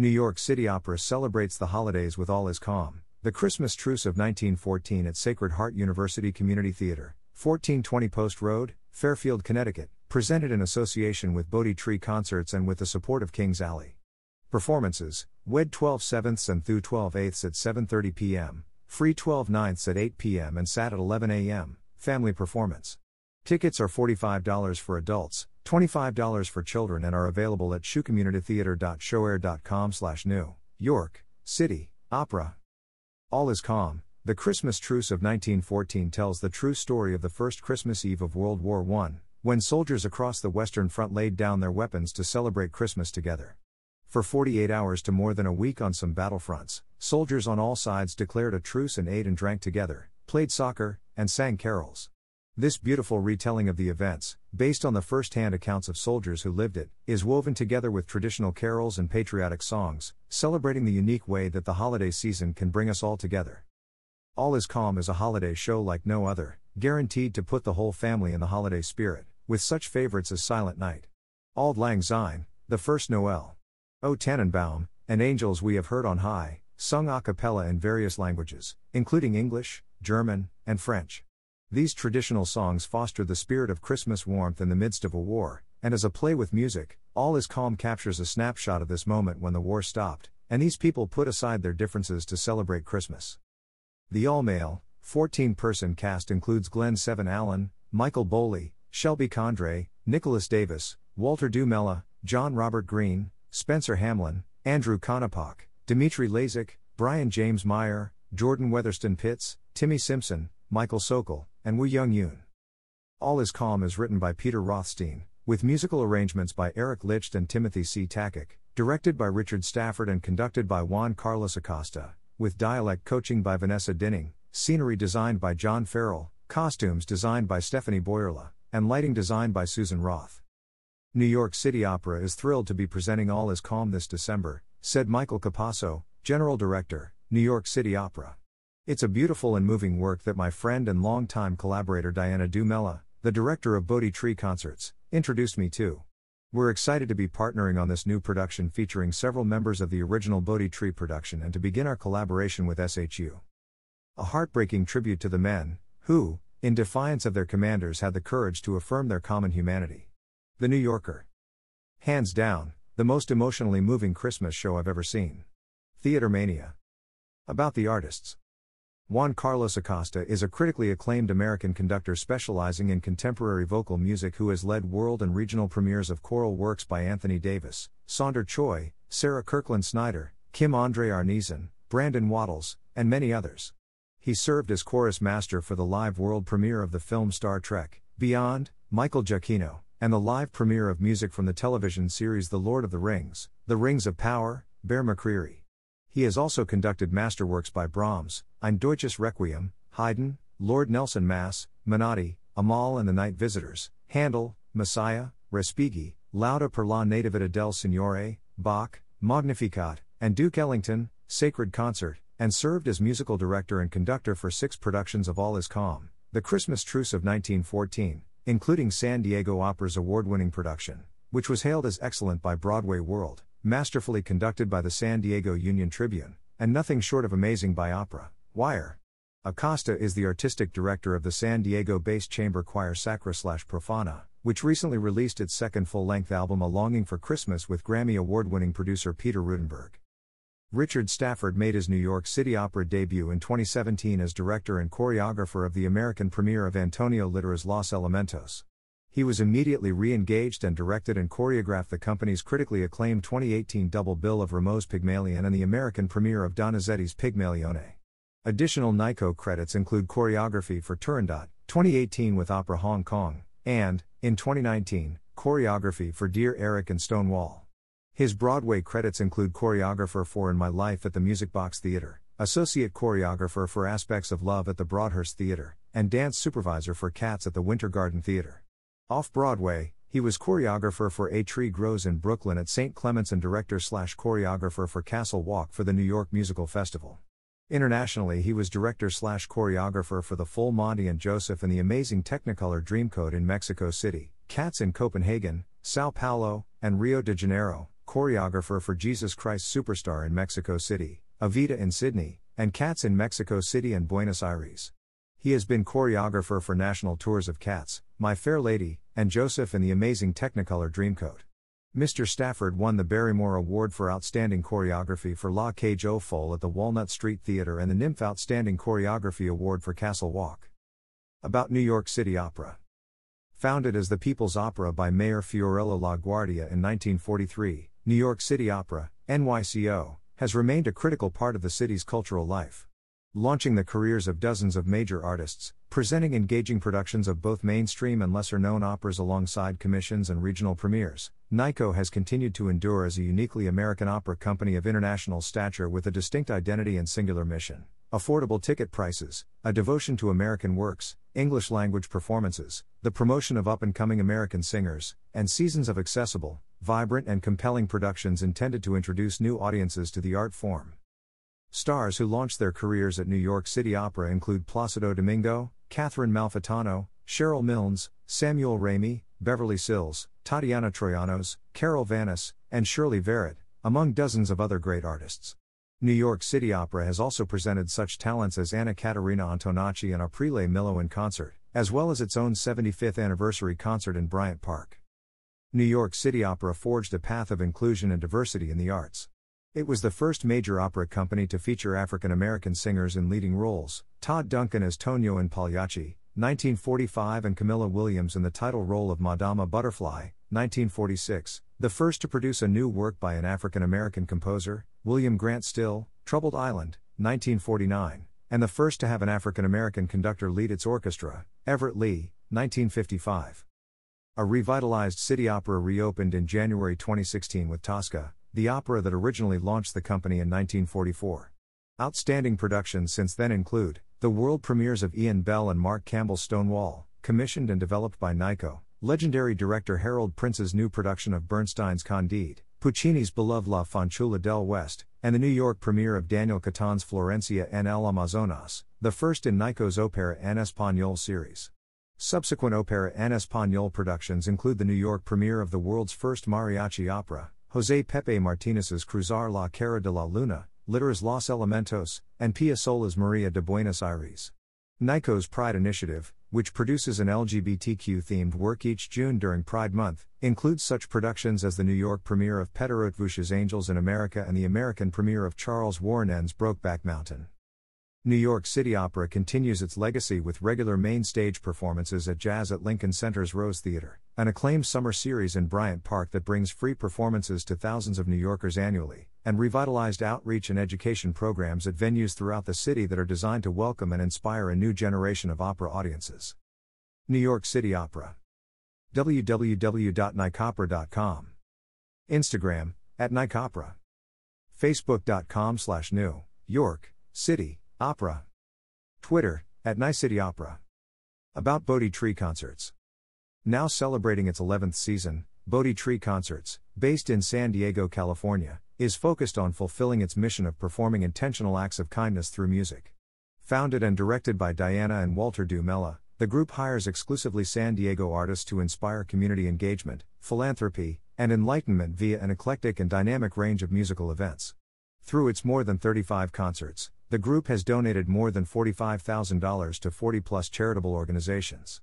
New York City Opera celebrates the holidays with All Is Calm, the Christmas Truce of 1914 at Sacred Heart University Community Theater, 1420 Post Road, Fairfield, Connecticut, presented in association with Bodhi Tree Concerts and with the support of Kings Alley. Performances: Wed 12 sevenths and Thu 12 eighths at 7:30 p.m., Free 12 ninths at 8 p.m. and Sat at 11 a.m. Family performance. Tickets are $45 for adults, $25 for children and are available at shewcommunitytheater.showair.com slash new, York, City, Opera. All is Calm, the Christmas Truce of 1914 tells the true story of the first Christmas Eve of World War I, when soldiers across the Western Front laid down their weapons to celebrate Christmas together. For 48 hours to more than a week on some battlefronts, soldiers on all sides declared a truce and ate and drank together, played soccer, and sang carols. This beautiful retelling of the events, based on the first hand accounts of soldiers who lived it, is woven together with traditional carols and patriotic songs, celebrating the unique way that the holiday season can bring us all together. All is Calm is a holiday show like no other, guaranteed to put the whole family in the holiday spirit, with such favorites as Silent Night, Auld Lang Syne, The First Noel. O Tannenbaum, and Angels We Have Heard on High, sung a cappella in various languages, including English, German, and French. These traditional songs foster the spirit of Christmas warmth in the midst of a war, and as a play with music, All Is Calm captures a snapshot of this moment when the war stopped, and these people put aside their differences to celebrate Christmas. The all male, 14 person cast includes Glenn Seven Allen, Michael Boley, Shelby Condrey, Nicholas Davis, Walter Dumella, John Robert Green, Spencer Hamlin, Andrew Konopak, Dimitri Lazik, Brian James Meyer, Jordan Weatherston Pitts, Timmy Simpson, Michael Sokol, and Woo Young Yoon. All Is Calm is written by Peter Rothstein, with musical arrangements by Eric Licht and Timothy C. Takach, directed by Richard Stafford and conducted by Juan Carlos Acosta, with dialect coaching by Vanessa Dinning, scenery designed by John Farrell, costumes designed by Stephanie Boyerla, and lighting designed by Susan Roth. New York City Opera is thrilled to be presenting All Is Calm this December, said Michael Capasso, General Director, New York City Opera. It's a beautiful and moving work that my friend and longtime collaborator Diana Dumella, the director of Bodhi Tree Concerts, introduced me to. We're excited to be partnering on this new production featuring several members of the original Bodhi Tree production and to begin our collaboration with SHU. A heartbreaking tribute to the men, who, in defiance of their commanders, had the courage to affirm their common humanity. The New Yorker. Hands down, the most emotionally moving Christmas show I've ever seen. Theater Mania. About the artists. Juan Carlos Acosta is a critically acclaimed American conductor specializing in contemporary vocal music who has led world and regional premieres of choral works by Anthony Davis, Sonder Choi, Sarah Kirkland Snider, Kim Andre Arnesen, Brandon Wattles, and many others. He served as chorus master for the live world premiere of the film Star Trek Beyond, Michael Giacchino and the live premiere of music from the television series The Lord of the Rings, The Rings of Power, Bear McCreary. He has also conducted masterworks by Brahms, Ein Deutsches Requiem, Haydn, Lord Nelson Mass, Menotti, Amahl and the Night Visitors, Handel, Messiah, Respighi, Lauda per la Nativita del Signore, Bach, Magnificat, and Duke Ellington, Sacred Concert, and served as musical director and conductor for six productions of All Is Calm, The Christmas Truce of 1914, including San Diego Opera's award winning production, which was hailed as excellent by Broadway World, masterfully conducted by the San Diego Union Tribune, and nothing short of amazing by Opera Wire. Acosta is the artistic director of the San Diego based chamber choir Sacra slash Profana, which recently released its second full length album A Longing for Christmas with Grammy award winning producer Peter Rutenberg. Richard Stafford made his New York City Opera debut in 2017 as director and choreographer of the American premiere of Antonio Litera's Los Elementos. He was immediately re engaged and directed and choreographed the company's critically acclaimed 2018 double bill of Rameau's Pygmalion and the American premiere of Donizetti's Pygmalione. Additional NYCO credits include choreography for Turandot, 2018 with Opera Hong Kong, and, in 2019, choreography for Dear Erich and Stonewall. His Broadway credits include choreographer for In My Life at the Music Box Theater, associate choreographer for Aspects of Love at the Broadhurst Theater, and dance supervisor for Cats at the Winter Garden Theater. Off Broadway, he was choreographer for A Tree Grows in Brooklyn at St. Clements and director slash choreographer for Castle Walk for the New York Musical Festival. Internationally, he was director slash choreographer for The Full Monty and Joseph and the Amazing Technicolor Dreamcoat in Mexico City, Cats in Copenhagen, Sao Paulo, and Rio de Janeiro, choreographer for Jesus Christ Superstar in Mexico City, Evita in Sydney, and Cats in Mexico City and Buenos Aires. He has been choreographer for national tours of Cats, My Fair Lady, and Joseph in the amazing Technicolor Dreamcoat. Mr. Stafford won the Barrymore Award for Outstanding Choreography for La Cage aux Folles at the Walnut Street Theatre and the NYMF Outstanding Choreography Award for Castle Walk. About New York City Opera. Founded as the People's Opera by Mayor Fiorello LaGuardia in 1943, New York City Opera, NYCO, has remained a critical part of the city's cultural life launching the careers of dozens of major artists, presenting engaging productions of both mainstream and lesser known operas alongside commissions and regional premieres. NYCO has continued to endure as a uniquely American opera company of international stature with a distinct identity and singular mission. Affordable ticket prices, a devotion to American works, English language performances, the promotion of up and coming American singers, and seasons of accessible, vibrant, and compelling productions intended to introduce new audiences to the art form. Stars who launched their careers at New York City Opera include Placido Domingo, Catherine Malfitano, Sherrill Milnes, Samuel Ramey, Beverly Sills, Tatiana Troyanos, Carol Vaness, and Shirley Verrett, among dozens of other great artists. New York City Opera has also presented such talents as Anna Caterina Antonacci and Aprile Milo in concert, as well as its own 75th anniversary concert in Bryant Park. New York City Opera forged a path of inclusion and diversity in the arts. It was the first major opera company to feature African American singers in leading roles Todd Duncan as Tonio in Pagliacci, 1945, and Camilla Williams in the title role of Madama Butterfly, 1946, the first to produce a new work by an African American composer, William Grant Still, Troubled Island, 1949, and the first to have an African American conductor lead its orchestra, Everett Lee, 1955. A revitalized city opera reopened in January 2016 with Tosca, the opera that originally launched the company in 1944. Outstanding productions since then include the world premieres of Iain Bell and Mark Campbell's Stonewall, commissioned and developed by NYCO, legendary director Harold Prince's new production of Bernstein's Candide, Puccini's beloved La Fanciulla del West, and the New York premiere of Daniel Catan's Florencia en el Amazonas, the first in NYCO's Opera en Español series. Subsequent Opera en Español productions include the New York premiere of the world's first mariachi opera, Jose Pepe Martinez's Cruzar la Cara de la Luna, Litera's Los Elementos, and Piazzolla's Maria de Buenos Aires. NYCO's Pride Initiative, which produces an LGBTQ themed work each June during Pride Month, includes such productions as the New York premiere of Peter Eötvös's Angels in America and the American premiere of Charles Warren's Brokeback Mountain. New York City Opera continues its legacy with regular main stage performances at Jazz at Lincoln Center's Rose Theater, an acclaimed summer series in Bryant Park that brings free performances to thousands of New Yorkers annually, and revitalized outreach and education programs at venues throughout the city that are designed to welcome and inspire a new generation of opera audiences. New York City Opera. www.nycopera.com. Instagram, at nycopera. Facebook.com slash New York City Opera. Twitter, at Nice City Opera. About Bodhi Tree Concerts. Now celebrating its 11th season, Bodhi Tree Concerts, based in San Diego, California, is focused on fulfilling its mission of performing intentional acts of kindness through music. Founded and directed by Diana and Walter Dumella, the group hires exclusively San Diego artists to inspire community engagement, philanthropy, and enlightenment via an eclectic and dynamic range of musical events. Through its more than 35 concerts, the group has donated more than $45,000 to 40 plus charitable organizations.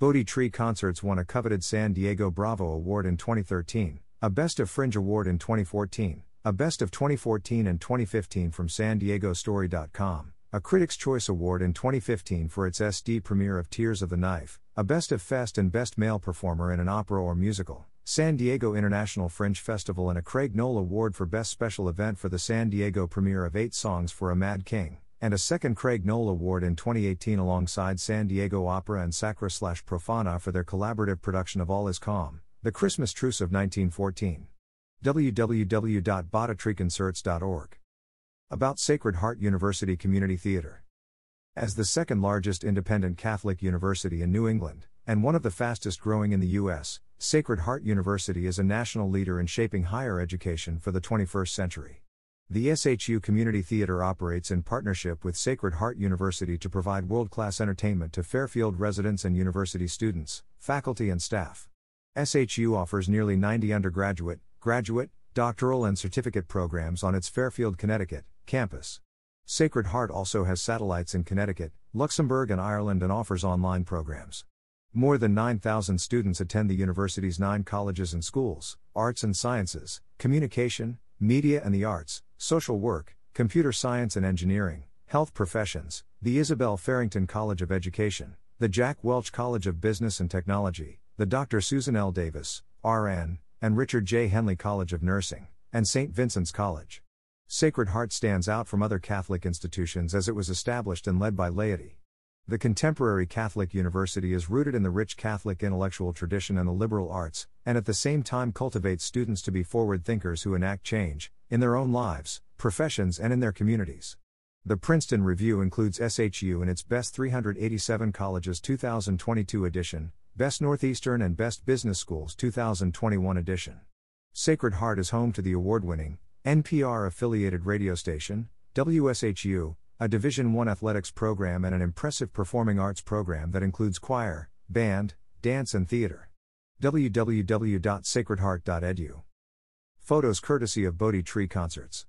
Bodhi Tree Concerts won a coveted San Diego Bravo Award in 2013, a Best of Fringe Award in 2014, a Best of 2014 and 2015 from San Diego Story.com, a Critics' Choice Award in 2015 for its SD premiere of Tears of the Knife, a Best of Fest and Best Male Performer in an Opera or Musical. San Diego International Fringe Festival and a Craig Noel Award for Best Special Event for the San Diego premiere of Eight Songs for a Mad King, and a second Craig Noel Award in 2018 alongside San Diego Opera and Sacra slash Profana for their collaborative production of All Is Calm, The Christmas Truce of 1914. www.bodhitreeconcerts.org. About Sacred Heart University Community Theater. As the second largest independent Catholic university in New England, and one of the fastest growing in the U.S., Sacred Heart University is a national leader in shaping higher education for the 21st century. The SHU Community Theater operates in partnership with Sacred Heart University to provide world class entertainment to Fairfield residents and university students, faculty, and staff. SHU offers nearly 90 undergraduate, graduate, doctoral and certificate programs on its Fairfield, Connecticut campus. Sacred Heart also has satellites in Connecticut, Luxembourg, and Ireland and offers online programs. More than 9,000 students attend the university's nine colleges and schools arts and sciences, communication, media and the arts, social work, computer science and engineering, health professions, the Isabel Farrington College of Education, the Jack Welch College of Business and Technology, the Dr. Susan L. Davis, RN, and Richard J. Henley College of Nursing, and St. Vincent's College. Sacred Heart stands out from other Catholic institutions as it was established and led by laity. The contemporary Catholic University is rooted in the rich Catholic intellectual tradition and the liberal arts, and at the same time cultivates students to be forward thinkers who enact change, in their own lives, professions, and in their communities. The Princeton Review includes SHU in its Best 387 Colleges 2022 edition, Best Northeastern and Best Business Schools 2021 edition. Sacred Heart is home to the award winning, NPR affiliated radio station, WSHU, a Division I athletics program and an impressive performing arts program that includes choir, band, dance, and theater. www.sacredheart.edu. Photos courtesy of Bodhi Tree Concerts.